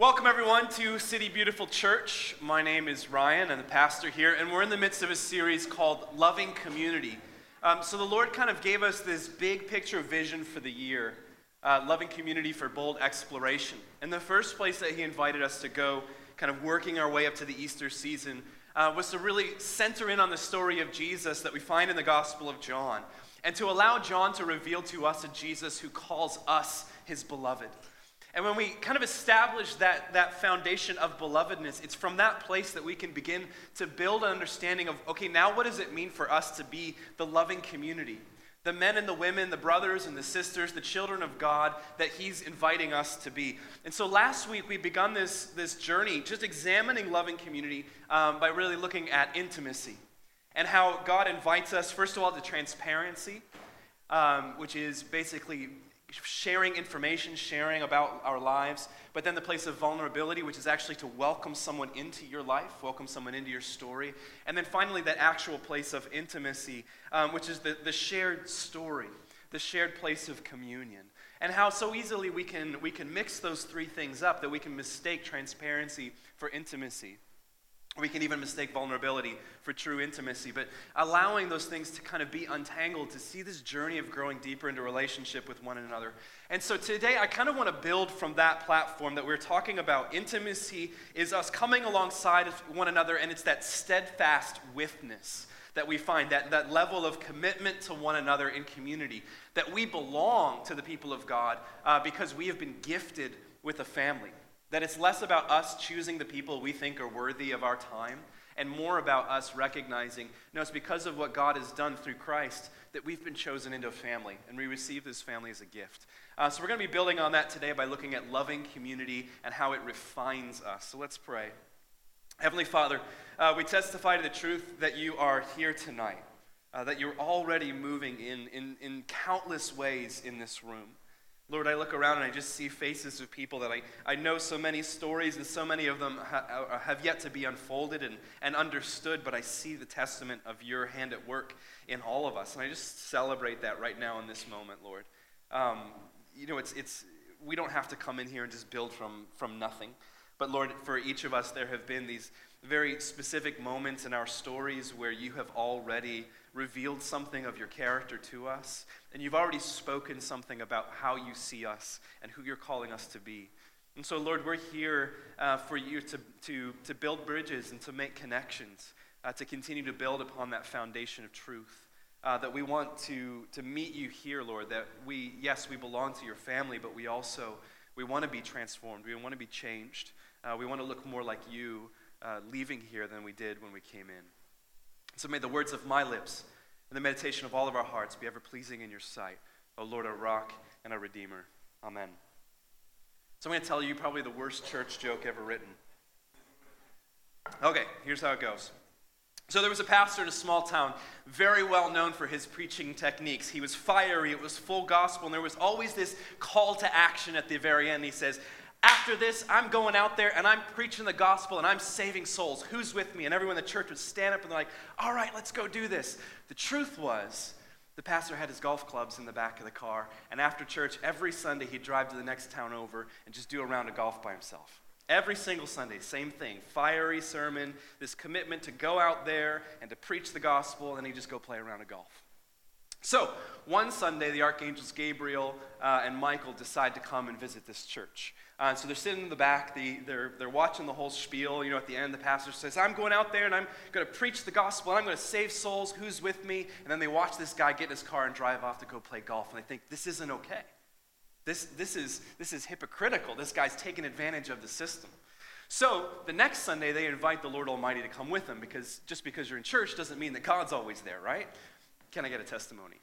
Welcome, everyone, to City Beautiful Church. My name is Ryan. I'm the pastor here, and we're in the midst of a series called Loving Community. Um, so, the Lord kind of gave us this big picture vision for the year uh, loving community for bold exploration. And the first place that He invited us to go, kind of working our way up to the Easter season, uh, was to really center in on the story of Jesus that we find in the Gospel of John, and to allow John to reveal to us a Jesus who calls us His beloved. And when we kind of establish that, that foundation of belovedness, it's from that place that we can begin to build an understanding of okay, now what does it mean for us to be the loving community? The men and the women, the brothers and the sisters, the children of God that He's inviting us to be. And so last week we begun this, this journey just examining loving community um, by really looking at intimacy and how God invites us, first of all, to transparency, um, which is basically sharing information, sharing about our lives, but then the place of vulnerability, which is actually to welcome someone into your life, welcome someone into your story, and then finally that actual place of intimacy, um, which is the, the shared story, the shared place of communion. And how so easily we can, we can mix those three things up that we can mistake transparency for intimacy. We can even mistake vulnerability for true intimacy, but allowing those things to kind of be untangled, to see this journey of growing deeper into relationship with one another. And so today, I kind of want to build from that platform that we're talking about. Intimacy is us coming alongside one another, and it's that steadfast witness that we find, that, that level of commitment to one another in community, that we belong to the people of God uh, because we have been gifted with a family. That it's less about us choosing the people we think are worthy of our time and more about us recognizing, no, it's because of what God has done through Christ that we've been chosen into a family and we receive this family as a gift. Uh, so we're going to be building on that today by looking at loving community and how it refines us. So let's pray. Heavenly Father, uh, we testify to the truth that you are here tonight, uh, that you're already moving in, in, in countless ways in this room. Lord, I look around and I just see faces of people that I, I know so many stories, and so many of them ha- uh, have yet to be unfolded and, and understood, but I see the testament of your hand at work in all of us. And I just celebrate that right now in this moment, Lord. Um, you know, it's, it's, we don't have to come in here and just build from, from nothing. But Lord, for each of us, there have been these very specific moments in our stories where you have already revealed something of your character to us, and you've already spoken something about how you see us and who you're calling us to be. And so, Lord, we're here uh, for you to, to, to build bridges and to make connections, uh, to continue to build upon that foundation of truth. Uh, that we want to, to meet you here, Lord, that we, yes, we belong to your family, but we also, we want to be transformed. We want to be changed. Uh, we want to look more like you uh, leaving here than we did when we came in. So may the words of my lips and the meditation of all of our hearts be ever pleasing in your sight, O Lord, our rock and our redeemer. Amen. So I'm going to tell you probably the worst church joke ever written. Okay, here's how it goes. So there was a pastor in a small town, very well known for his preaching techniques. He was fiery, it was full gospel, and there was always this call to action at the very end. He says, after this, I'm going out there and I'm preaching the gospel and I'm saving souls. Who's with me? And everyone in the church would stand up and they're like, all right, let's go do this. The truth was, the pastor had his golf clubs in the back of the car, and after church, every Sunday, he'd drive to the next town over and just do a round of golf by himself. Every single Sunday, same thing fiery sermon, this commitment to go out there and to preach the gospel, and then he'd just go play a round of golf. So, one Sunday, the archangels Gabriel uh, and Michael decide to come and visit this church. Uh, so they're sitting in the back, the, they're, they're watching the whole spiel. You know, at the end, the pastor says, I'm going out there and I'm going to preach the gospel and I'm going to save souls. Who's with me? And then they watch this guy get in his car and drive off to go play golf. And they think, this isn't okay. This, this, is, this is hypocritical. This guy's taking advantage of the system. So the next Sunday, they invite the Lord Almighty to come with them because just because you're in church doesn't mean that God's always there, right? Can I get a testimony?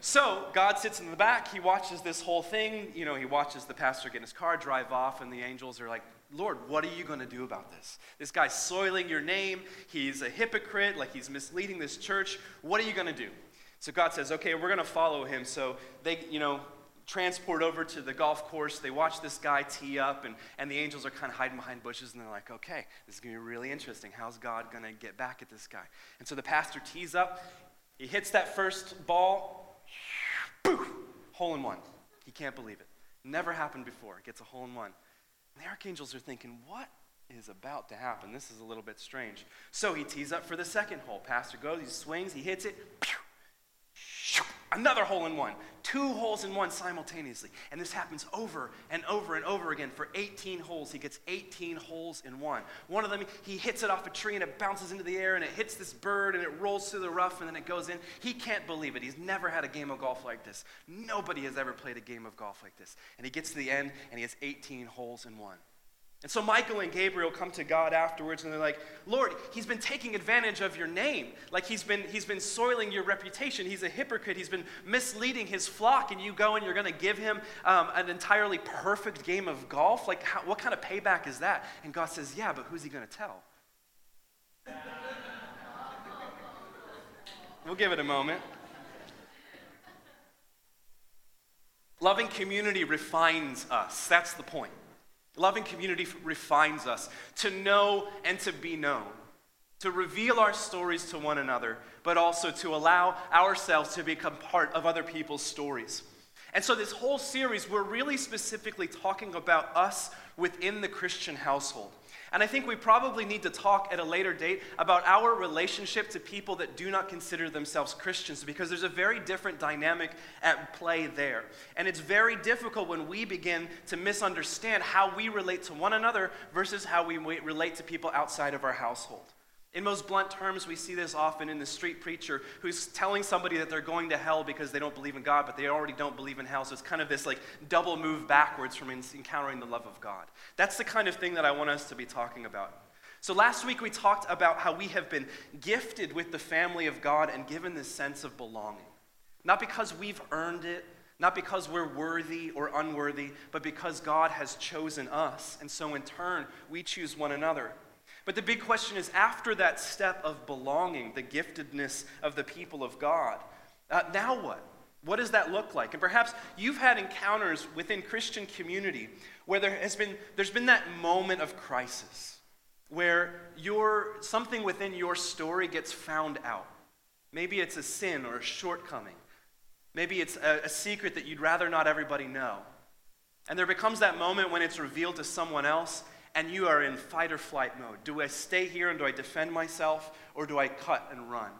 So God sits in the back. He watches this whole thing. You know, he watches the pastor get in his car, drive off, and the angels are like, Lord, what are you going to do about this? This guy's soiling your name. He's a hypocrite, like he's misleading this church. What are you going to do? So God says, okay, we're going to follow him. So they, you know, transport over to the golf course. They watch this guy tee up, and, and the angels are kind of hiding behind bushes, and they're like, okay, this is going to be really interesting. How's God going to get back at this guy? And so the pastor tees up. He hits that first ball, hole in one. He can't believe it. Never happened before. Gets a hole in one. And the archangels are thinking, what is about to happen? This is a little bit strange. So he tees up for the second hole. Pastor goes, he swings, he hits it. Another hole in one. Two holes in one simultaneously. And this happens over and over and over again for 18 holes. He gets 18 holes in one. One of them, he hits it off a tree and it bounces into the air and it hits this bird and it rolls through the rough and then it goes in. He can't believe it. He's never had a game of golf like this. Nobody has ever played a game of golf like this. And he gets to the end and he has 18 holes in one. And so Michael and Gabriel come to God afterwards and they're like, Lord, he's been taking advantage of your name. Like he's been, he's been soiling your reputation. He's a hypocrite. He's been misleading his flock. And you go and you're going to give him um, an entirely perfect game of golf? Like, how, what kind of payback is that? And God says, Yeah, but who's he going to tell? we'll give it a moment. Loving community refines us. That's the point. Loving community refines us to know and to be known, to reveal our stories to one another, but also to allow ourselves to become part of other people's stories. And so, this whole series, we're really specifically talking about us within the Christian household. And I think we probably need to talk at a later date about our relationship to people that do not consider themselves Christians because there's a very different dynamic at play there. And it's very difficult when we begin to misunderstand how we relate to one another versus how we relate to people outside of our household. In most blunt terms, we see this often in the street preacher who's telling somebody that they're going to hell because they don't believe in God, but they already don't believe in hell. So it's kind of this like double move backwards from encountering the love of God. That's the kind of thing that I want us to be talking about. So last week we talked about how we have been gifted with the family of God and given this sense of belonging. Not because we've earned it, not because we're worthy or unworthy, but because God has chosen us. And so in turn, we choose one another. But the big question is after that step of belonging, the giftedness of the people of God, uh, now what? What does that look like? And perhaps you've had encounters within Christian community where there has been there's been that moment of crisis where your something within your story gets found out. Maybe it's a sin or a shortcoming. Maybe it's a, a secret that you'd rather not everybody know. And there becomes that moment when it's revealed to someone else and you are in fight or flight mode. Do I stay here and do I defend myself, or do I cut and run?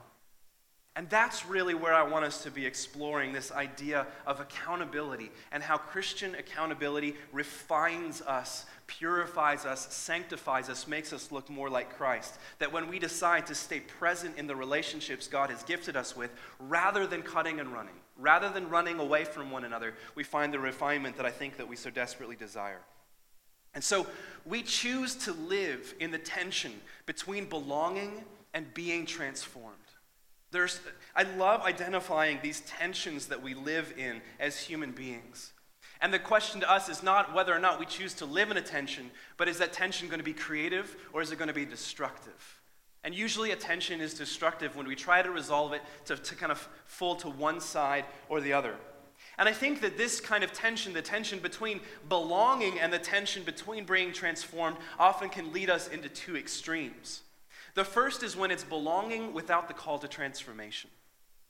And that's really where I want us to be exploring this idea of accountability and how Christian accountability refines us, purifies us, sanctifies us, makes us look more like Christ. That when we decide to stay present in the relationships God has gifted us with, rather than cutting and running, rather than running away from one another, we find the refinement that I think that we so desperately desire. And so we choose to live in the tension between belonging and being transformed. There's, I love identifying these tensions that we live in as human beings. And the question to us is not whether or not we choose to live in a tension, but is that tension going to be creative or is it going to be destructive? And usually, attention is destructive when we try to resolve it to, to kind of fall to one side or the other. And I think that this kind of tension, the tension between belonging and the tension between being transformed, often can lead us into two extremes. The first is when it's belonging without the call to transformation.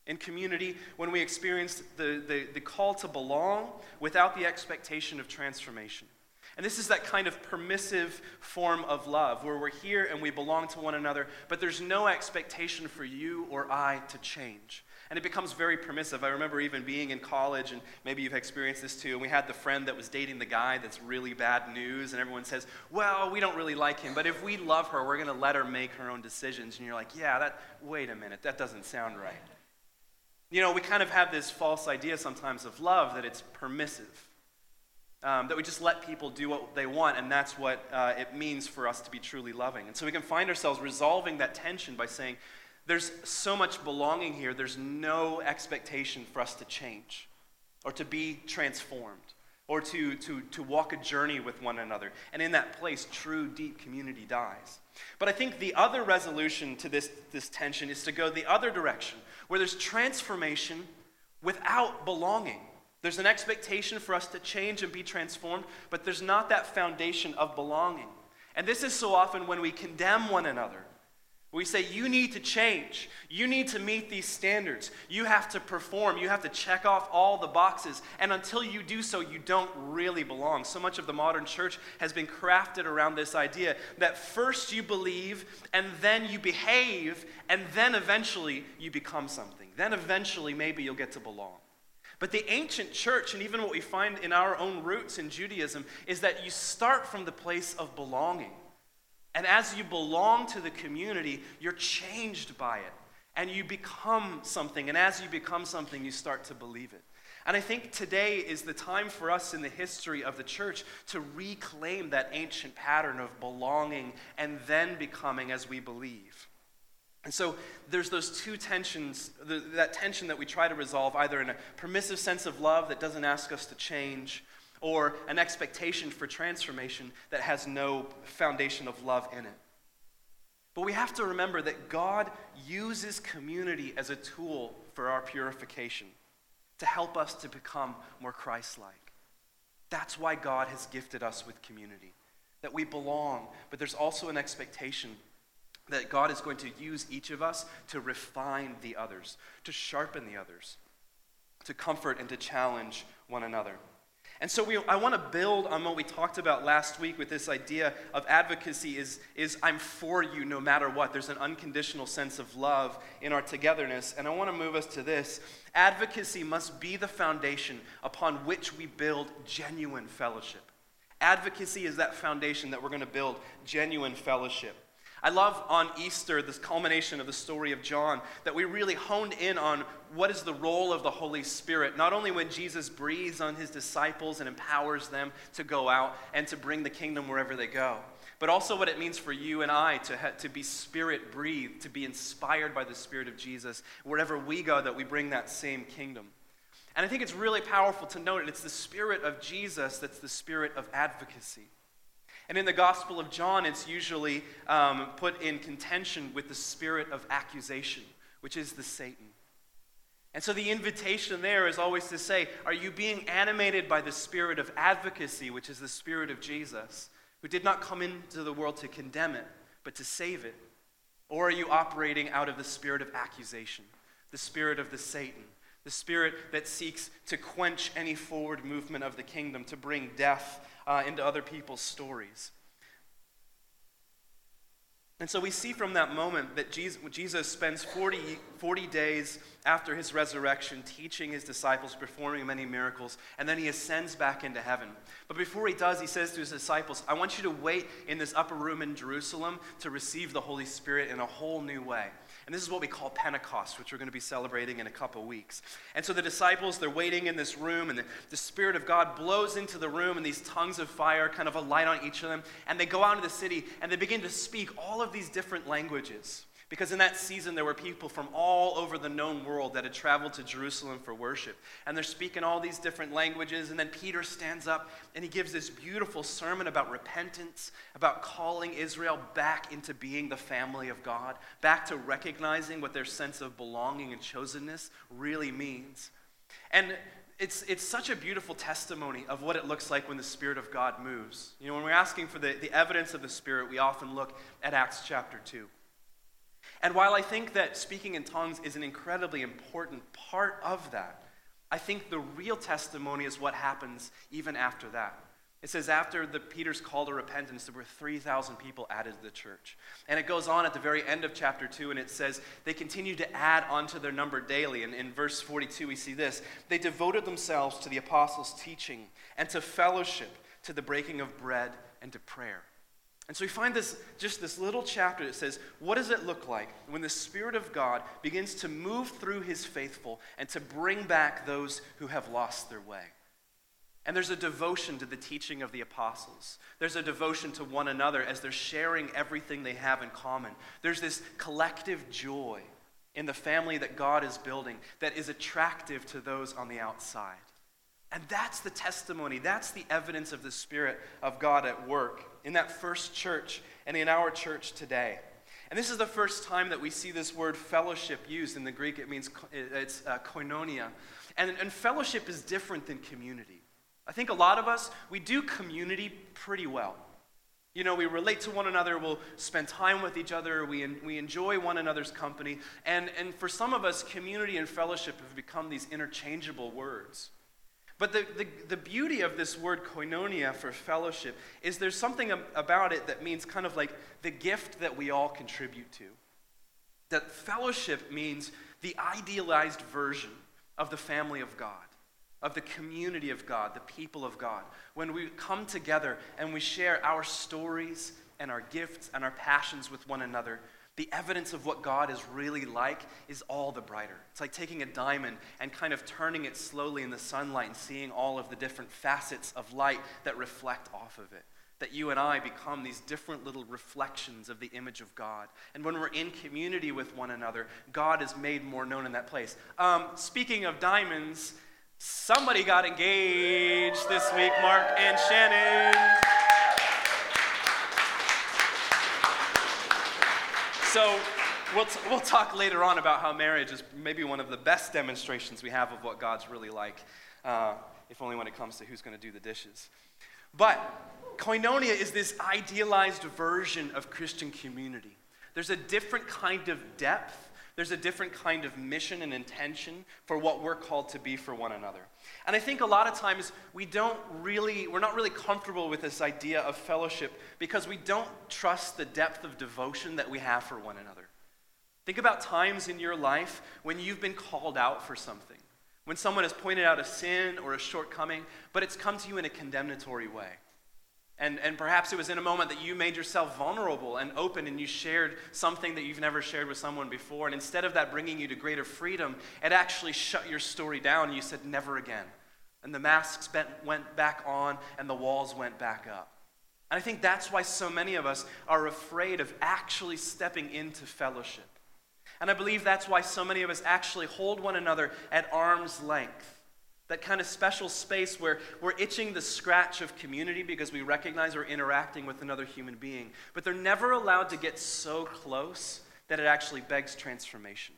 In community, when we experience the, the, the call to belong without the expectation of transformation. And this is that kind of permissive form of love where we're here and we belong to one another, but there's no expectation for you or I to change. And it becomes very permissive. I remember even being in college, and maybe you've experienced this too, and we had the friend that was dating the guy that's really bad news, and everyone says, Well, we don't really like him, but if we love her, we're going to let her make her own decisions. And you're like, Yeah, that, wait a minute, that doesn't sound right. You know, we kind of have this false idea sometimes of love that it's permissive. Um, that we just let people do what they want, and that's what uh, it means for us to be truly loving. And so we can find ourselves resolving that tension by saying, there's so much belonging here, there's no expectation for us to change or to be transformed or to, to, to walk a journey with one another. And in that place, true, deep community dies. But I think the other resolution to this, this tension is to go the other direction, where there's transformation without belonging. There's an expectation for us to change and be transformed, but there's not that foundation of belonging. And this is so often when we condemn one another We say, you need to change. You need to meet these standards. You have to perform. You have to check off all the boxes. And until you do so, you don't really belong. So much of the modern church has been crafted around this idea that first you believe, and then you behave, and then eventually you become something. Then eventually, maybe you'll get to belong. But the ancient church, and even what we find in our own roots in Judaism, is that you start from the place of belonging. And as you belong to the community, you're changed by it. And you become something. And as you become something, you start to believe it. And I think today is the time for us in the history of the church to reclaim that ancient pattern of belonging and then becoming as we believe. And so there's those two tensions, that tension that we try to resolve either in a permissive sense of love that doesn't ask us to change, or an expectation for transformation that has no foundation of love in it. But we have to remember that God uses community as a tool for our purification, to help us to become more Christ like. That's why God has gifted us with community, that we belong, but there's also an expectation that God is going to use each of us to refine the others, to sharpen the others, to comfort and to challenge one another. And so we, I want to build on what we talked about last week with this idea of advocacy is, is I'm for you no matter what. There's an unconditional sense of love in our togetherness. And I want to move us to this. Advocacy must be the foundation upon which we build genuine fellowship. Advocacy is that foundation that we're going to build genuine fellowship. I love on Easter, this culmination of the story of John, that we really honed in on what is the role of the Holy Spirit, not only when Jesus breathes on his disciples and empowers them to go out and to bring the kingdom wherever they go, but also what it means for you and I to, ha- to be spirit breathed, to be inspired by the Spirit of Jesus. Wherever we go, that we bring that same kingdom. And I think it's really powerful to note that it's the Spirit of Jesus that's the spirit of advocacy. And in the Gospel of John, it's usually um, put in contention with the spirit of accusation, which is the Satan. And so the invitation there is always to say, Are you being animated by the spirit of advocacy, which is the spirit of Jesus, who did not come into the world to condemn it, but to save it? Or are you operating out of the spirit of accusation, the spirit of the Satan, the spirit that seeks to quench any forward movement of the kingdom, to bring death uh, into other people's stories. And so we see from that moment that Jesus, spends 40, 40 days after his resurrection teaching his disciples, performing many miracles, and then he ascends back into heaven. But before he does, he says to his disciples, I want you to wait in this upper room in Jerusalem to receive the Holy Spirit in a whole new way. And this is what we call Pentecost, which we're going to be celebrating in a couple weeks. And so the disciples, they're waiting in this room, and the, the Spirit of God blows into the room, and these tongues of fire kind of alight on each of them. And they go out into the city, and they begin to speak all of these different languages. Because in that season, there were people from all over the known world that had traveled to Jerusalem for worship. And they're speaking all these different languages. And then Peter stands up and he gives this beautiful sermon about repentance, about calling Israel back into being the family of God, back to recognizing what their sense of belonging and chosenness really means. And it's, it's such a beautiful testimony of what it looks like when the Spirit of God moves. You know, when we're asking for the, the evidence of the Spirit, we often look at Acts chapter 2. And while I think that speaking in tongues is an incredibly important part of that, I think the real testimony is what happens even after that. It says after the Peter's call to repentance, there were 3,000 people added to the church. And it goes on at the very end of chapter 2, and it says they continued to add onto their number daily. And in verse 42, we see this They devoted themselves to the apostles' teaching and to fellowship, to the breaking of bread and to prayer. And so we find this just this little chapter that says, what does it look like when the Spirit of God begins to move through his faithful and to bring back those who have lost their way? And there's a devotion to the teaching of the apostles. There's a devotion to one another as they're sharing everything they have in common. There's this collective joy in the family that God is building that is attractive to those on the outside. And that's the testimony, that's the evidence of the Spirit of God at work in that first church and in our church today. And this is the first time that we see this word fellowship used. In the Greek, it means it's uh, koinonia. And, and fellowship is different than community. I think a lot of us, we do community pretty well. You know, we relate to one another, we'll spend time with each other, we, we enjoy one another's company. And, and for some of us, community and fellowship have become these interchangeable words. But the, the, the beauty of this word koinonia for fellowship is there's something about it that means kind of like the gift that we all contribute to. That fellowship means the idealized version of the family of God of the community of God, the people of God. When we come together and we share our stories and our gifts and our passions with one another, the evidence of what God is really like is all the brighter. It's like taking a diamond and kind of turning it slowly in the sunlight and seeing all of the different facets of light that reflect off of it. That you and I become these different little reflections of the image of God. And when we're in community with one another, God is made more known in that place. Um, speaking of diamonds, Somebody got engaged this week, Mark and Shannon. So we'll, t- we'll talk later on about how marriage is maybe one of the best demonstrations we have of what God's really like, uh, if only when it comes to who's going to do the dishes. But koinonia is this idealized version of Christian community. There's a different kind of depth there's a different kind of mission and intention for what we're called to be for one another. And I think a lot of times we don't really, we're not really comfortable with this idea of fellowship because we don't trust the depth of devotion that we have for one another. Think about times in your life when you've been called out for something, when someone has pointed out a sin or a shortcoming, but it's come to you in a condemnatory way. And, and perhaps it was in a moment that you made yourself vulnerable and open and you shared something that you've never shared with someone before. And instead of that bringing you to greater freedom, it actually shut your story down. You said, never again. And the masks bent, went back on and the walls went back up. And I think that's why so many of us are afraid of actually stepping into fellowship. And I believe that's why so many of us actually hold one another at arm's length that kind of special space where we're itching the scratch of community because we recognize we're interacting with another human being. But they're never allowed to get so close that it actually begs transformation.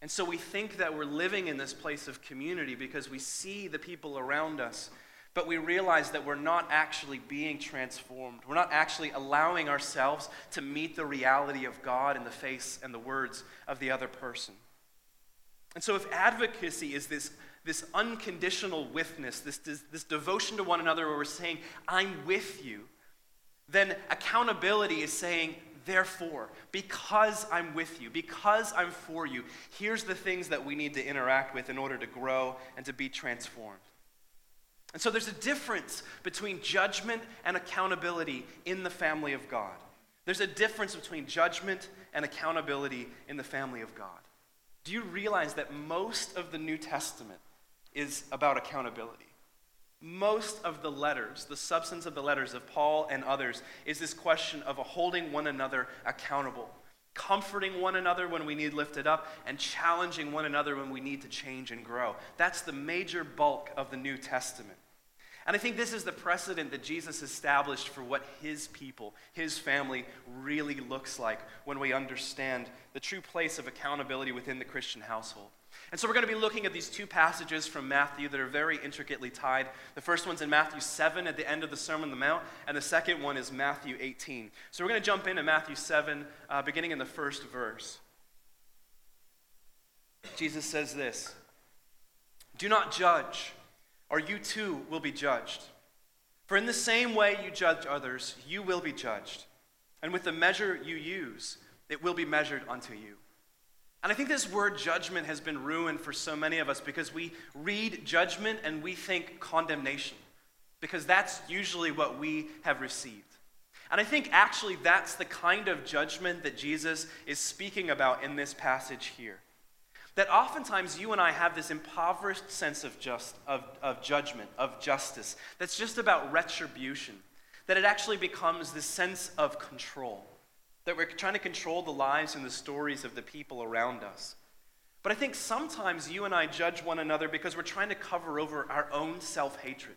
And so we think that we're living in this place of community because we see the people around us, but we realize that we're not actually being transformed. We're not actually allowing ourselves to meet the reality of God in the face and the words of the other person. And so, if advocacy is this this unconditional witness, this, this, this, devotion to one another where we're saying, I'm with you, then accountability is saying, therefore, because I'm with you, because I'm for you, here's the things that we need to interact with in order to grow and to be transformed. And so there's a difference between judgment and accountability in the family of God. There's a difference between judgment and accountability in the family of God. Do you realize that most of the New Testament is about accountability. Most of the letters, the substance of the letters of Paul and others, is this question of holding one another accountable, comforting one another when we need lifted up, and challenging one another when we need to change and grow. That's the major bulk of the New Testament. And I think this is the precedent that Jesus established for what his people, his family, really looks like when we understand the true place of accountability within the Christian household. And so we're going to be looking at these two passages from Matthew that are very intricately tied. The first one's in Matthew 7 at the end of the Sermon on the Mount, and the second one is Matthew 18. So we're going to jump into Matthew 7, uh, beginning in the first verse. Jesus says this Do not judge, or you too will be judged. For in the same way you judge others, you will be judged. And with the measure you use, it will be measured unto you. And I think this word judgment has been ruined for so many of us because we read judgment and we think condemnation, because that's usually what we have received. And I think actually that's the kind of judgment that Jesus is speaking about in this passage here. That oftentimes you and I have this impoverished sense of, just, of, of judgment, of justice, that's just about retribution, that it actually becomes this sense of control that we're trying to control the lives and the stories of the people around us. But I think sometimes you and I judge one another because we're trying to cover over our own self hatred.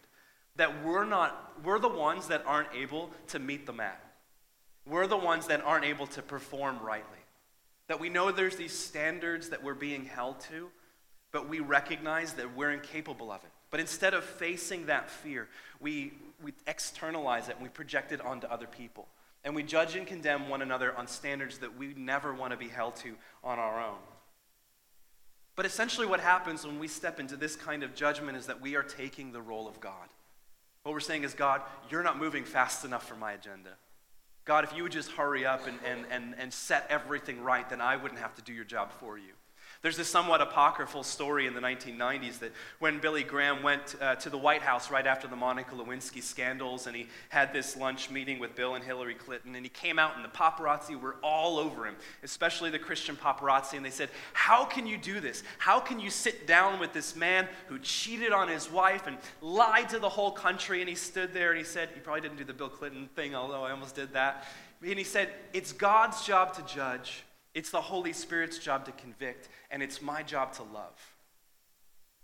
That we're not, we're the ones that aren't able to meet the mat. We're the ones that aren't able to perform rightly. That we know there's these standards that we're being held to, but we recognize that we're incapable of it But instead of facing that fear, we, we externalize it and we project it onto other people. And we judge and condemn one another on standards that we never want to be held to on our own. But essentially, what happens when we step into this kind of judgment is that we are taking the role of God. What we're saying is, God, you're not moving fast enough for my agenda. God, if you would just hurry up and, and, and, and set everything right, then I wouldn't have to do your job for you. There's this somewhat apocryphal story in the 1990s that when Billy Graham went uh, to the White House right after the Monica Lewinsky scandals, and he had this lunch meeting with Bill and Hillary Clinton, and he came out, and the paparazzi were all over him, especially the Christian paparazzi, and they said, How can you do this? How can you sit down with this man who cheated on his wife and lied to the whole country? And he stood there and he said, He probably didn't do the Bill Clinton thing, although I almost did that. And he said, It's God's job to judge. It's the Holy Spirit's job to convict, and it's my job to love.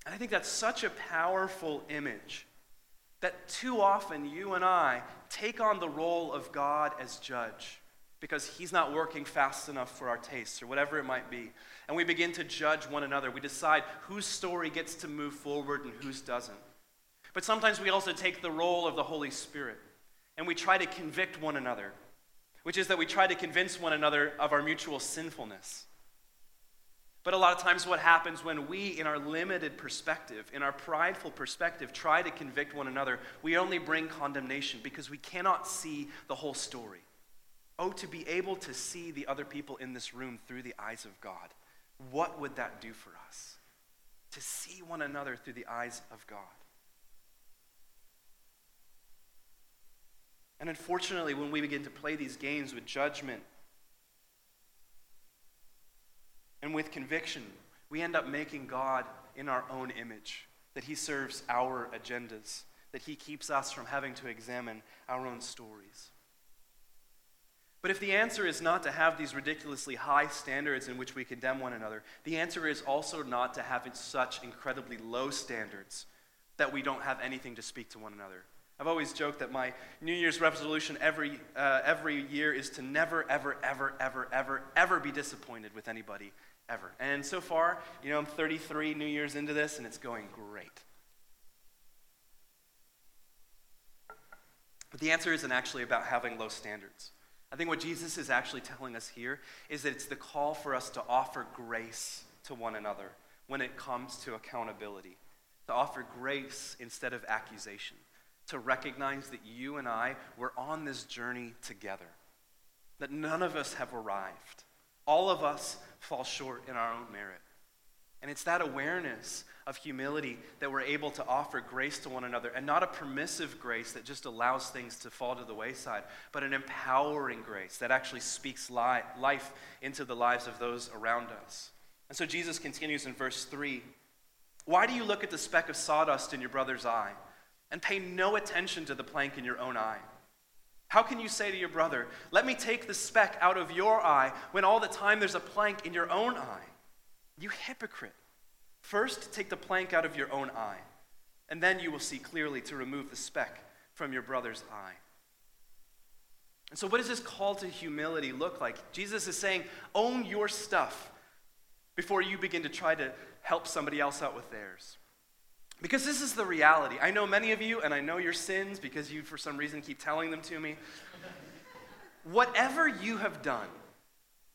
And I think that's such a powerful image that too often you and I take on the role of God as judge because he's not working fast enough for our tastes or whatever it might be. And we begin to judge one another. We decide whose story gets to move forward and whose doesn't. But sometimes we also take the role of the Holy Spirit and we try to convict one another which is that we try to convince one another of our mutual sinfulness. But a lot of times, what happens when we, in our limited perspective, in our prideful perspective, try to convict one another, we only bring condemnation because we cannot see the whole story. Oh, to be able to see the other people in this room through the eyes of God. What would that do for us? To see one another through the eyes of God. And unfortunately, when we begin to play these games with judgment and with conviction, we end up making God in our own image, that He serves our agendas, that He keeps us from having to examine our own stories. But if the answer is not to have these ridiculously high standards in which we condemn one another, the answer is also not to have such incredibly low standards that we don't have anything to speak to one another. I've always joked that my New Year's resolution every, uh, every year is to never, ever, ever, ever, ever, ever be disappointed with anybody, ever. And so far, you know, I'm 33 New Year's into this, and it's going great. But the answer isn't actually about having low standards. I think what Jesus is actually telling us here is that it's the call for us to offer grace to one another when it comes to accountability, to offer grace instead of accusation to recognize that you and I were on this journey together, that none of us have arrived. All of us fall short in our own merit. And it's that awareness of humility that we're able to offer grace to one another, and not a permissive grace that just allows things to fall to the wayside, but an empowering grace that actually speaks li- life into the lives of those around us. And so Jesus continues in verse 3 Why do you look at the speck of sawdust in your brother's eye? And pay no attention to the plank in your own eye? How can you say to your brother, Let me take the speck out of your eye, when all the time there's a plank in your own eye? You hypocrite. First, take the plank out of your own eye, and then you will see clearly to remove the speck from your brother's eye. And so, what does this call to humility look like? Jesus is saying, Own your stuff before you begin to try to help somebody else out with theirs. Because this is the reality. I know many of you, and I know your sins because you, for some reason, keep telling them to me. Whatever you have done,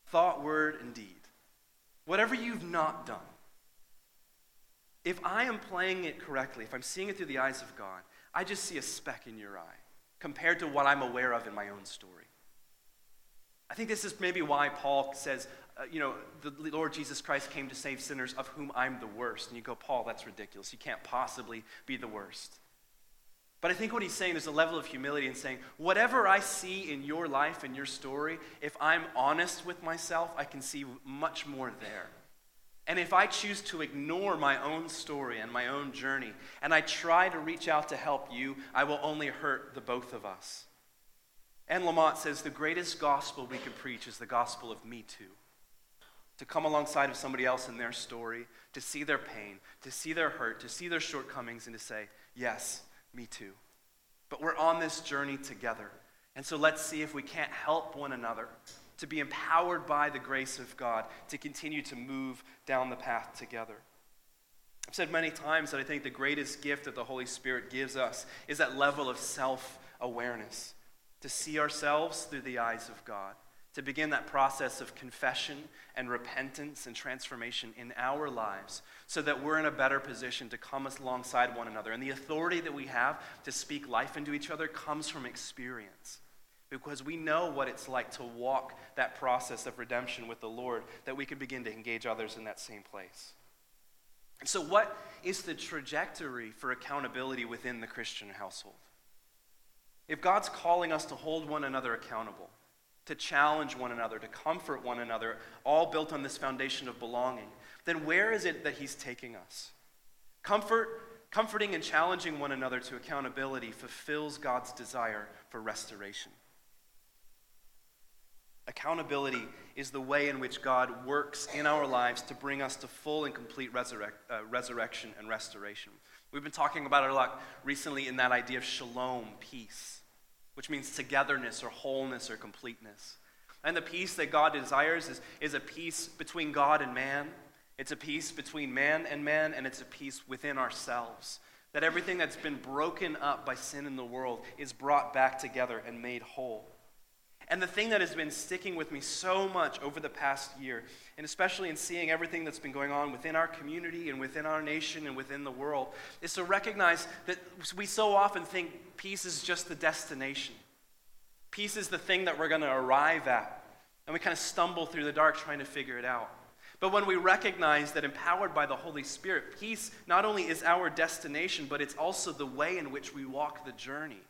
thought, word, and deed, whatever you've not done, if I am playing it correctly, if I'm seeing it through the eyes of God, I just see a speck in your eye compared to what I'm aware of in my own story. I think this is maybe why Paul says, uh, you know, the Lord Jesus Christ came to save sinners of whom I'm the worst. And you go, Paul, that's ridiculous. You can't possibly be the worst. But I think what he's saying, is a level of humility in saying, whatever I see in your life and your story, if I'm honest with myself, I can see much more there. And if I choose to ignore my own story and my own journey, and I try to reach out to help you, I will only hurt the both of us. Anne Lamott says the greatest gospel we can preach is the gospel of me too to come alongside of somebody else in their story, to see their pain, to see their hurt, to see their shortcomings, and to say, Yes, me too. But we're on this journey together. And so let's see if we can't help one another to be empowered by the grace of God to continue to move down the path together. I've said many times that I think the greatest gift that the Holy Spirit gives us is that level of self awareness, to see ourselves through the eyes of God, to begin that process of confession and repentance and transformation in our lives so that we're in a better position to come alongside one another. And the authority that we have to speak life into each other comes from experience because we know what it's like to walk that process of redemption with the Lord, that we can begin to engage others in that same place. And so, what is the trajectory for accountability within the Christian household? If God's calling us to hold one another accountable, to challenge one another, to comfort one another, all built on this foundation of belonging, then where is it that He's taking us? Comfort, comforting and challenging one another to accountability fulfills God's desire for restoration. Accountability is the way in which God works in our lives to bring us to full and complete resurrect, uh, resurrection and restoration. We've been talking about it a lot recently in that idea of shalom, peace, which means togetherness or wholeness or completeness. And the peace that God desires is, is a peace between God and man. It's a peace between man and man, and it's a peace within ourselves. That everything that's been broken up by sin in the world is brought back together and made whole. And the thing that has been sticking with me so much over the past year, and especially in seeing everything that's been going on within our community and within our nation and within the world, is to recognize that we so often think peace is just the destination. Peace is the thing that we're going to arrive at. And we kind of stumble through the dark trying to figure it out. But when we recognize that empowered by the Holy Spirit, peace not only is our destination, but it's also the way in which we walk the journey.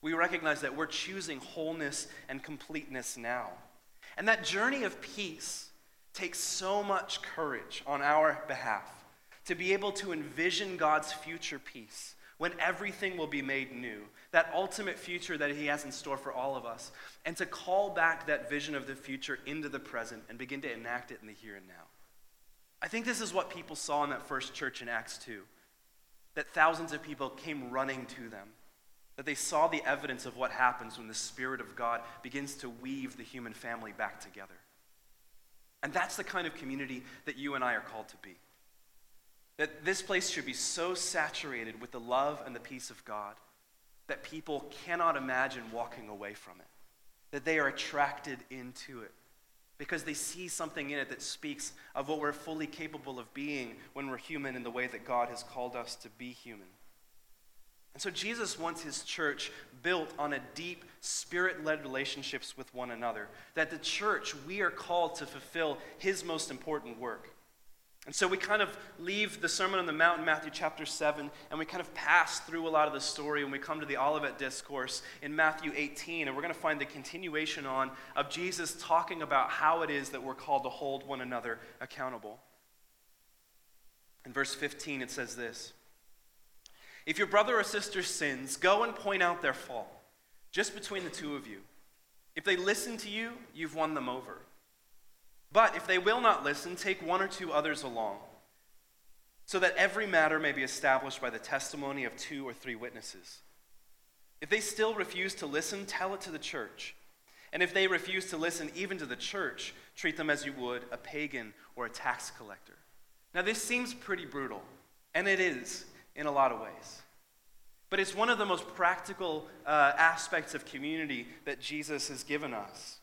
We recognize that we're choosing wholeness and completeness now. And that journey of peace takes so much courage on our behalf to be able to envision God's future peace when everything will be made new, that ultimate future that He has in store for all of us, and to call back that vision of the future into the present and begin to enact it in the here and now. I think this is what people saw in that first church in Acts 2 that thousands of people came running to them that they saw the evidence of what happens when the Spirit of God begins to weave the human family back together. And that's the kind of community that you and I are called to be. That this place should be so saturated with the love and the peace of God that people cannot imagine walking away from it, that they are attracted into it because they see something in it that speaks of what we're fully capable of being when we're human in the way that God has called us to be human. And so Jesus wants his church built on a deep spirit led relationships with one another. That the church, we are called to fulfill his most important work. And so we kind of leave the Sermon on the Mount in Matthew chapter 7, and we kind of pass through a lot of the story, and we come to the Olivet Discourse in Matthew 18, and we're going to find the continuation on of Jesus talking about how it is that we're called to hold one another accountable. In verse 15, it says this. If your brother or sister sins, go and point out their fault, just between the two of you. If they listen to you, you've won them over. But if they will not listen, take one or two others along, so that every matter may be established by the testimony of two or three witnesses. If they still refuse to listen, tell it to the church. And if they refuse to listen even to the church, treat them as you would a pagan or a tax collector. Now, this seems pretty brutal, and it is in a lot of ways. But it's one of the most practical uh, aspects of community that Jesus has given us.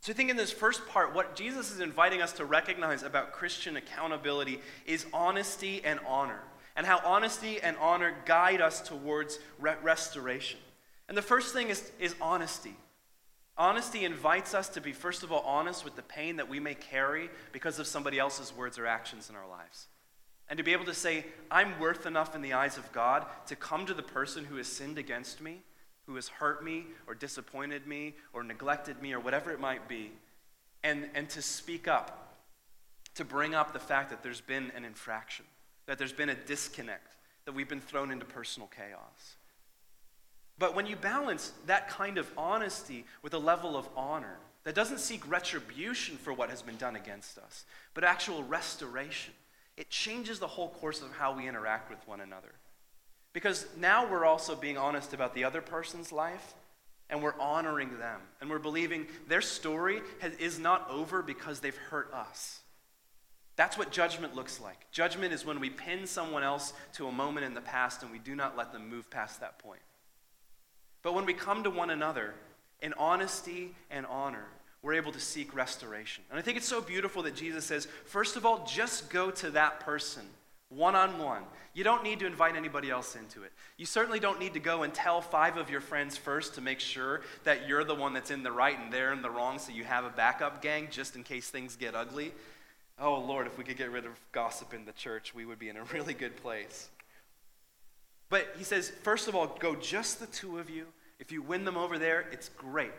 So I think in this first part, what Jesus is inviting us to recognize about Christian accountability is honesty and honor, and how honesty and honor guide us towards re- restoration. And the first thing is, is honesty. Honesty invites us to be, first of all, honest with the pain that we may carry because of somebody else's words or actions in our lives. And to be able to say, I'm worth enough in the eyes of God to come to the person who has sinned against me, who has hurt me, or disappointed me, or neglected me, or whatever it might be, and, and to speak up, to bring up the fact that there's been an infraction, that there's been a disconnect, that we've been thrown into personal chaos. But when you balance that kind of honesty with a level of honor that doesn't seek retribution for what has been done against us, but actual restoration, it changes the whole course of how we interact with one another. Because now we're also being honest about the other person's life, and we're honoring them, and we're believing their story has, is not over because they've hurt us. That's what judgment looks like. Judgment is when we pin someone else to a moment in the past and we do not let them move past that point. But when we come to one another in honesty and honor, we're able to seek restoration. And I think it's so beautiful that Jesus says, first of all, just go to that person one on one. You don't need to invite anybody else into it. You certainly don't need to go and tell five of your friends first to make sure that you're the one that's in the right and they're in the wrong so you have a backup gang just in case things get ugly. Oh, Lord, if we could get rid of gossip in the church, we would be in a really good place. But he says, first of all, go just the two of you. If you win them over there, it's great.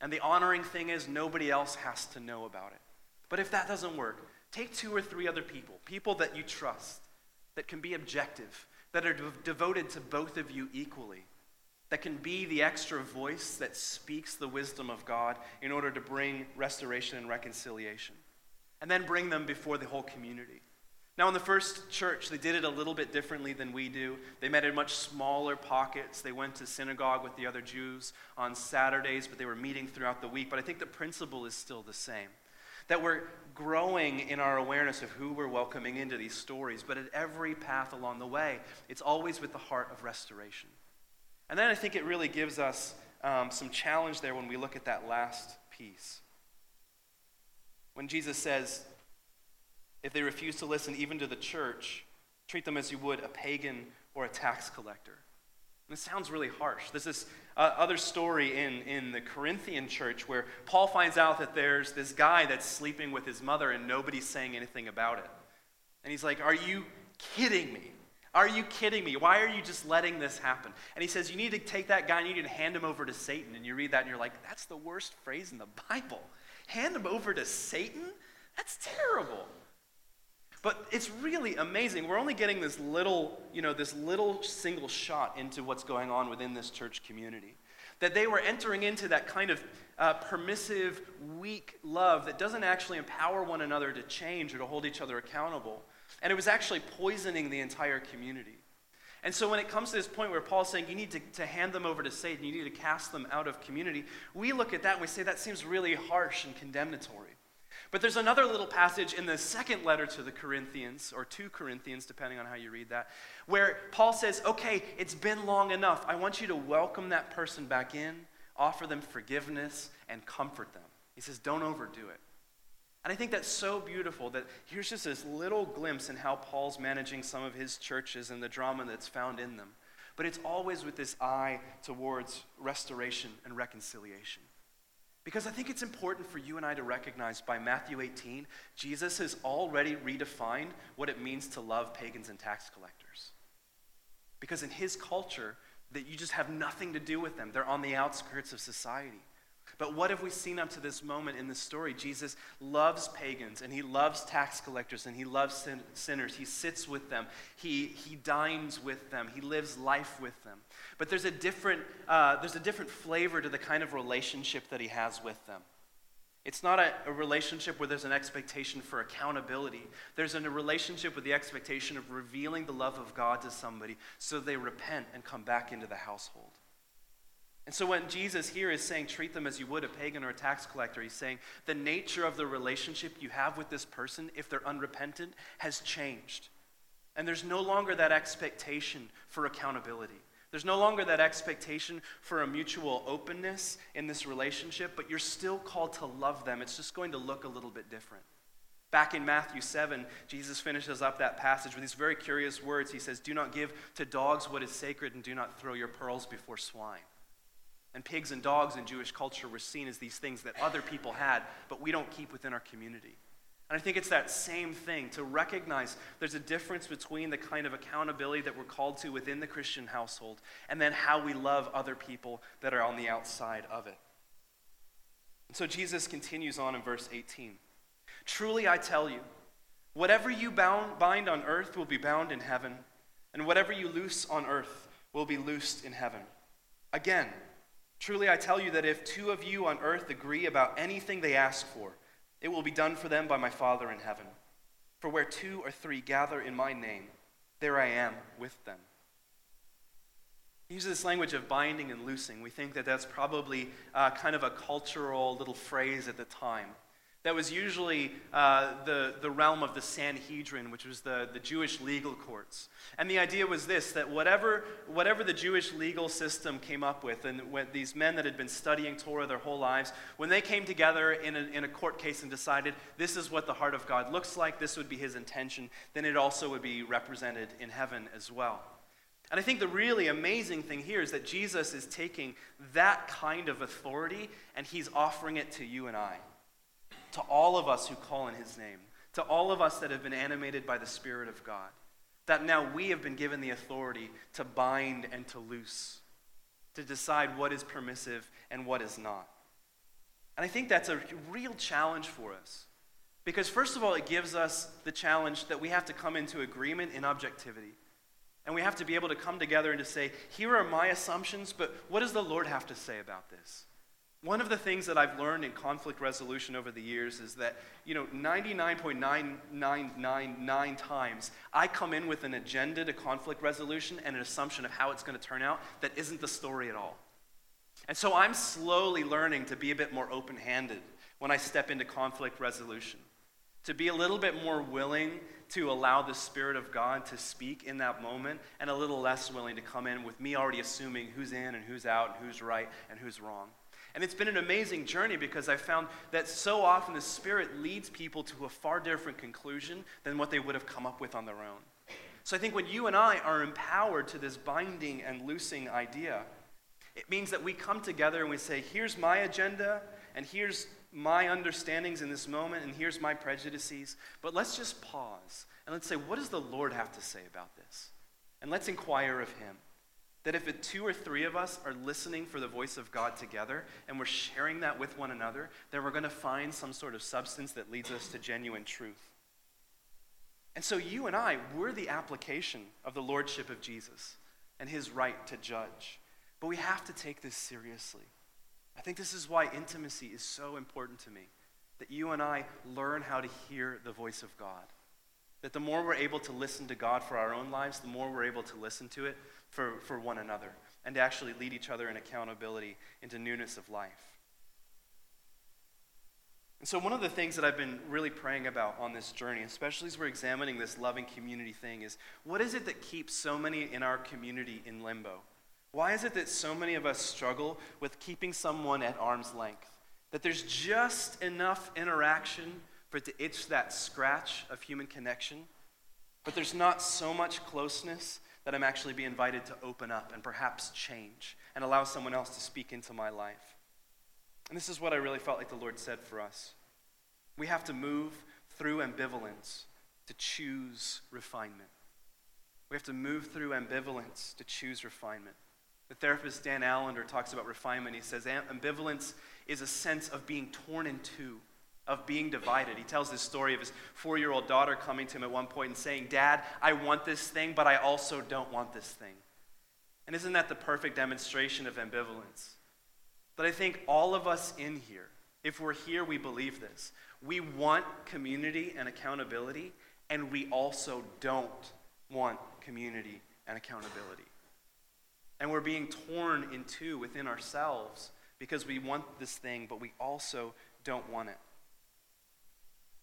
And the honoring thing is, nobody else has to know about it. But if that doesn't work, take two or three other people, people that you trust, that can be objective, that are de- devoted to both of you equally, that can be the extra voice that speaks the wisdom of God in order to bring restoration and reconciliation and then bring them before the whole community. Now, in the first church, they did it a little bit differently than we do. They met in much smaller pockets. They went to synagogue with the other Jews on Saturdays, but they were meeting throughout the week. But I think the principle is still the same that we're growing in our awareness of who we're welcoming into these stories, but at every path along the way, it's always with the heart of restoration. And then I think it really gives us um, some challenge there when we look at that last piece. When Jesus says, if they refuse to listen even to the church, treat them as you would a pagan or a tax collector. And this sounds really harsh. There's this uh, other story in, in the Corinthian church where Paul finds out that there's this guy that's sleeping with his mother and nobody's saying anything about it. And he's like, Are you kidding me? Are you kidding me? Why are you just letting this happen? And he says, You need to take that guy and you need to hand him over to Satan. And you read that and you're like, That's the worst phrase in the Bible hand him over to Satan? That's terrible. But it's really amazing. We're only getting this little, you know, this little single shot into what's going on within this church community. That they were entering into that kind of uh, permissive, weak love that doesn't actually empower one another to change or to hold each other accountable. And it was actually poisoning the entire community. And so when it comes to this point where Paul's saying you need to, to hand them over to Satan, you need to cast them out of community, we look at that and we say that seems really harsh and condemnatory. But there's another little passage in the second letter to the Corinthians, or to Corinthians, depending on how you read that, where Paul says, okay, it's been long enough. I want you to welcome that person back in, offer them forgiveness, and comfort them. He says, don't overdo it. And I think that's so beautiful that here's just this little glimpse in how Paul's managing some of his churches and the drama that's found in them. But it's always with this eye towards restoration and reconciliation. Because I think it's important for you and I to recognize by Matthew 18, Jesus has already redefined what it means to love pagans and tax collectors. Because in his culture, that you just have nothing to do with them. They're on the outskirts of society. But what have we seen up to this moment in the story? Jesus loves pagans and he loves tax collectors and he loves sin- sinners. He sits with them, he, he dines with them, he lives life with them. But there's a, different, uh, there's a different flavor to the kind of relationship that he has with them. It's not a, a, relationship where there's an expectation for accountability. There's a relationship with the expectation of revealing the love of God to somebody so they repent and come back into the household. And so when Jesus here is saying, treat them as you would a pagan or a tax collector, he's saying the nature of the relationship you have with this person, if they're unrepentant, has changed. And there's no longer that expectation for accountability. There's no longer that expectation for a mutual openness in this relationship, but you're still called to love them. It's just going to look a little bit different. Back in Matthew 7, Jesus finishes up that passage with these very curious words. He says, Do not give to dogs what is sacred, and do not throw your pearls before swine. And pigs and dogs in Jewish culture were seen as these things that other people had, but we don't keep within our community. And I think it's that same thing to recognize there's a difference between the kind of accountability that we're called to within the Christian household and then how we love other people that are on the outside of it. And so Jesus continues on in verse 18 Truly I tell you, whatever you bound, bind on earth will be bound in heaven, and whatever you loose on earth will be loosed in heaven. Again, Truly, I tell you that if two of you on earth agree about anything they ask for, it will be done for them by my Father in heaven. For where two or three gather in my name, there I am with them. He uses this language of binding and loosing. We think that that's probably uh, kind of a cultural little phrase at the time. That was usually uh, the, the realm of the Sanhedrin, which was the, the Jewish legal courts. And the idea was this that whatever, whatever the Jewish legal system came up with, and when these men that had been studying Torah their whole lives, when they came together in a, in a court case and decided this is what the heart of God looks like, this would be his intention, then it also would be represented in heaven as well. And I think the really amazing thing here is that Jesus is taking that kind of authority and he's offering it to you and I to all of us who call in his name, to all of us that have been animated by the Spirit of God, that now we have been given the authority to bind and to loose, to decide what is permissive and what is not. And I think that's a real challenge for us. Because, first of all, it gives us the challenge that we have to come into agreement in objectivity. And we have to be able to come together and to say, here are my assumptions, but what does the Lord have to say about this? One of the things that I've learned in conflict resolution over the years is that, you know, 99.9999 times I come in with an agenda to conflict resolution and an assumption of how it's going to turn out that isn't the story at all. And so I'm slowly learning to be a bit more open handed when I step into conflict resolution, to be a little bit more willing to allow the Spirit of God to speak in that moment, and a little less willing to come in with me already assuming who's in and who's out, and who's right and who's wrong. And it's been an amazing journey because I found that so often the Spirit leads people to a far different conclusion than what they would have come up with on their own. So I think when you and I are empowered to this binding and loosing idea, it means that we come together and we say, here's my agenda, and here's my understandings in this moment, and here's my prejudices. But let's just pause and let's say, what does the Lord have to say about this? And let's inquire of Him. That if two or three of us are listening for the voice of God together and we're sharing that with one another, then we're going to find some sort of substance that leads us to genuine truth. And so you and I, we're the application of the lordship of Jesus and his right to judge. But we have to take this seriously. I think this is why intimacy is so important to me. That you and I learn how to hear the voice of God. That the more we're able to listen to God for our own lives, the more we're able to listen to it for, for one another and to actually lead each other in accountability into newness of life. And so, one of the things that I've been really praying about on this journey, especially as we're examining this loving community thing, is what is it that keeps so many in our community in limbo? Why is it that so many of us struggle with keeping someone at arm's length? That there's just enough interaction for it to itch that scratch of human connection, but there's not so much closeness that I'm actually be invited to open up and perhaps change and allow someone else to speak into my life. And this is what I really felt like the Lord said for us. We have to move through ambivalence to choose refinement. We have to move through ambivalence to choose refinement. The therapist Dan Allender talks about refinement. He says ambivalence is a sense of being torn in two of being divided. He tells this story of his four year old daughter coming to him at one point and saying, Dad, I want this thing, but I also don't want this thing. And isn't that the perfect demonstration of ambivalence? But I think all of us in here, if we're here, we believe this. We want community and accountability, and we also don't want community and accountability. And we're being torn in two within ourselves because we want this thing, but we also don't want it.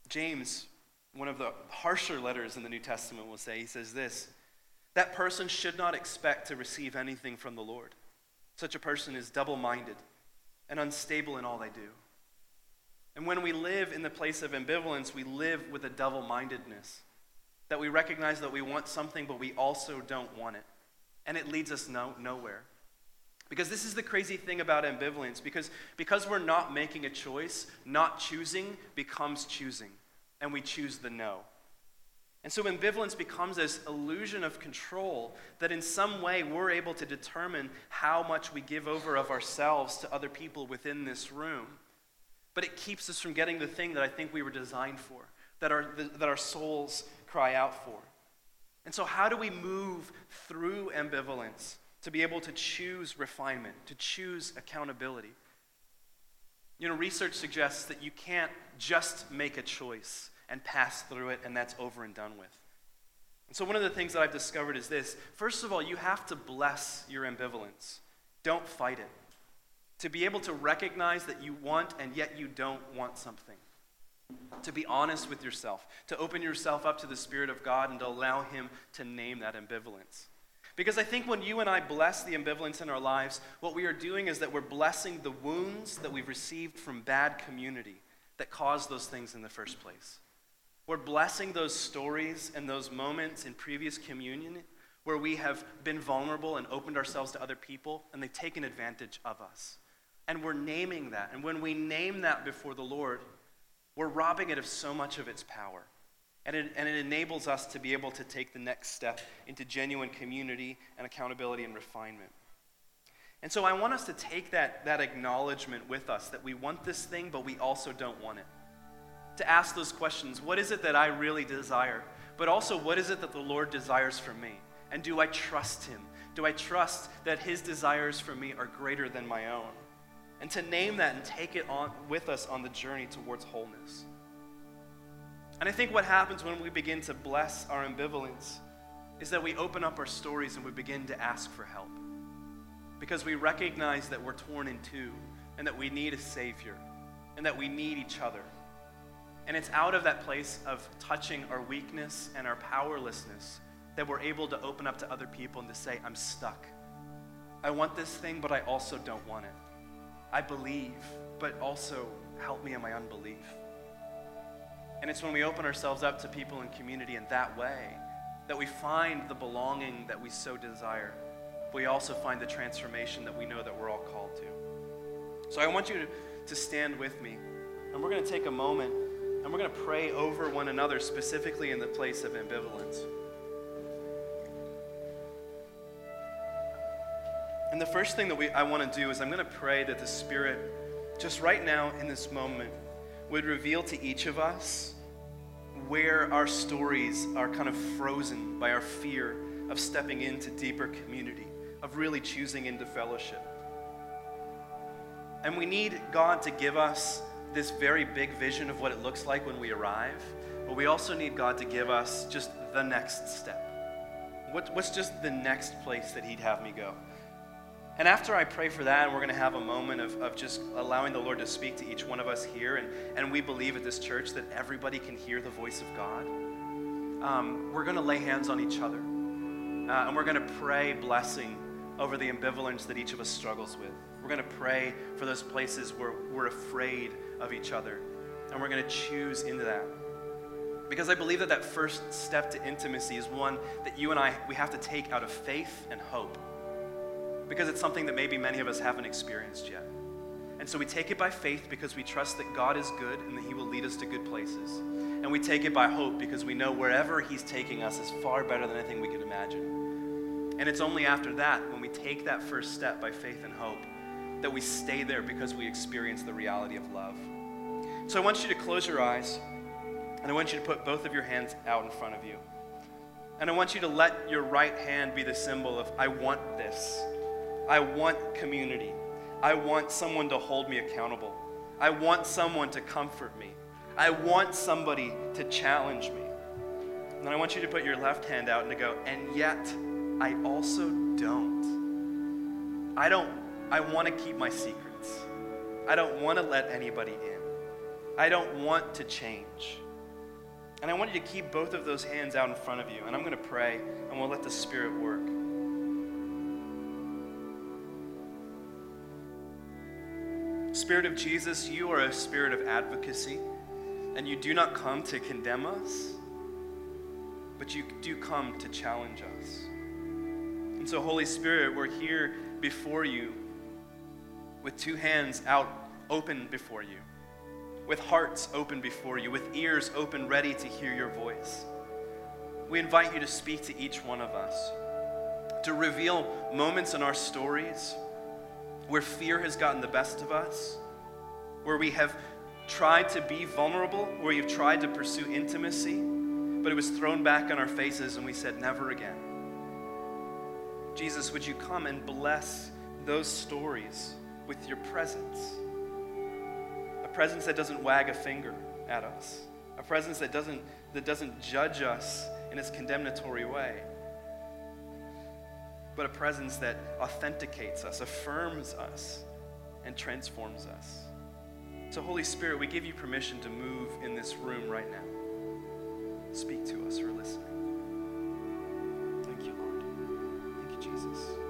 James, one of the harsher letters in the New Testament, will say, he says this that person should not expect to receive anything from the Lord. Such a person is double minded and unstable in all they do. And when we live in the place of ambivalence, we live with a double mindedness. That we recognize that we want something, but we also don't want it. And it leads us no, nowhere. Because this is the crazy thing about ambivalence. Because, because we're not making a choice, not choosing becomes choosing. And we choose the no. And so ambivalence becomes this illusion of control that in some way we're able to determine how much we give over of ourselves to other people within this room. But it keeps us from getting the thing that I think we were designed for, that our, that our souls cry out for. And so, how do we move through ambivalence? to be able to choose refinement, to choose accountability. You know, research suggests that you can't just make a choice and pass through it and that's over and done with. And so, one of the things that I've discovered is this first of all, you have to bless your ambivalence, don't fight it. To be able to recognize that you want and yet you don't want something. to be honest with yourself, to open yourself up to the Spirit of God and to allow Him to name that ambivalence. Because I think when you and I bless the ambivalence in our lives, what we are doing is that we're blessing the wounds that we've received from bad community that caused those things in the first place. We're blessing those stories and those moments in previous communion where we have been vulnerable and opened ourselves to other people and they've taken advantage of us. And we're naming that. And when we name that before the Lord, we're robbing it of so much of its power. And it, and it enables us to be able to take the next step into genuine community and accountability and refinement. And so I want us to take that, that acknowledgement with us that we want this thing, but we also don't want it. To ask those questions what is it that I really desire? But also, what is it that the Lord desires for me? And do I trust Him? Do I trust that His desires for me are greater than my own? And to name that and take it on with us on the journey towards wholeness. And I think what happens when we begin to bless our ambivalence is that we open up our stories and we begin to ask for help. Because we recognize that we're torn in two and that we need a Savior and that we need each other. And it's out of that place of touching our weakness and our powerlessness that we're able to open up to other people and to say, I'm stuck. I want this thing, but I also don't want it. I believe, but also help me in my unbelief. And it's when we open ourselves up to people and community in that way that we find the belonging that we so desire. We also find the transformation that we know that we're all called to. So I want you to, to stand with me, and we're going to take a moment and we're going to pray over one another, specifically in the place of ambivalence. And the first thing that we, I want to do is I'm going to pray that the Spirit, just right now in this moment, would reveal to each of us where our stories are kind of frozen by our fear of stepping into deeper community, of really choosing into fellowship. And we need God to give us this very big vision of what it looks like when we arrive, but we also need God to give us just the next step. What, what's just the next place that He'd have me go? And after I pray for that, and we're going to have a moment of, of just allowing the Lord to speak to each one of us here, and, and we believe at this church that everybody can hear the voice of God, um, we're going to lay hands on each other. Uh, and we're going to pray blessing over the ambivalence that each of us struggles with. We're going to pray for those places where we're afraid of each other. And we're going to choose into that. Because I believe that that first step to intimacy is one that you and I, we have to take out of faith and hope because it's something that maybe many of us haven't experienced yet. And so we take it by faith because we trust that God is good and that He will lead us to good places. And we take it by hope because we know wherever He's taking us is far better than anything we can imagine. And it's only after that, when we take that first step by faith and hope, that we stay there because we experience the reality of love. So I want you to close your eyes, and I want you to put both of your hands out in front of you. And I want you to let your right hand be the symbol of, I want this. I want community. I want someone to hold me accountable. I want someone to comfort me. I want somebody to challenge me. And then I want you to put your left hand out and to go, and yet I also don't. I don't, I want to keep my secrets. I don't want to let anybody in. I don't want to change. And I want you to keep both of those hands out in front of you. And I'm going to pray, and we'll let the Spirit work. Spirit of Jesus, you are a spirit of advocacy, and you do not come to condemn us, but you do come to challenge us. And so, Holy Spirit, we're here before you with two hands out open before you, with hearts open before you, with ears open, ready to hear your voice. We invite you to speak to each one of us, to reveal moments in our stories where fear has gotten the best of us, where we have tried to be vulnerable, where you've tried to pursue intimacy, but it was thrown back on our faces and we said, never again. Jesus, would you come and bless those stories with your presence? A presence that doesn't wag a finger at us, a presence that doesn't, that doesn't judge us in its condemnatory way but a presence that authenticates us, affirms us, and transforms us. So, Holy Spirit, we give you permission to move in this room right now. Speak to us. We're listening. Thank you, Lord. Thank you, Jesus.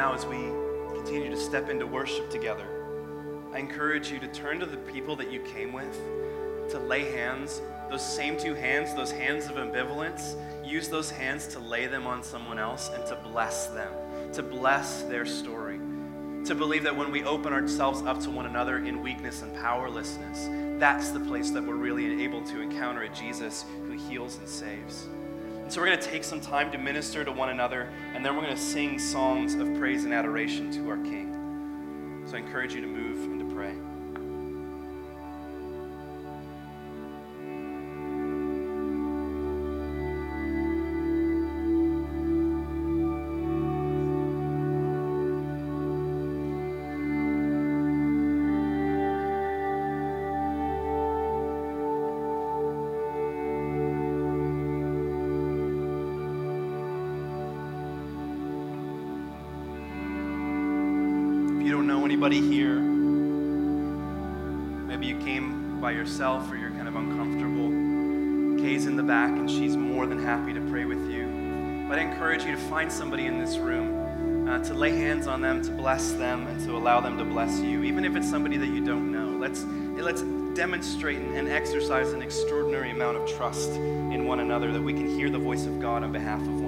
Now, as we continue to step into worship together, I encourage you to turn to the people that you came with, to lay hands, those same two hands, those hands of ambivalence, use those hands to lay them on someone else and to bless them, to bless their story. To believe that when we open ourselves up to one another in weakness and powerlessness, that's the place that we're really able to encounter a Jesus who heals and saves. So we're going to take some time to minister to one another, and then we're going to sing songs of praise and adoration to our King. So I encourage you to move find somebody in this room, uh, to lay hands on them, to bless them, and to allow them to bless you, even if it's somebody that you don't know. Let's, let's demonstrate and exercise an extraordinary amount of trust in one another that we can hear the voice of God on behalf of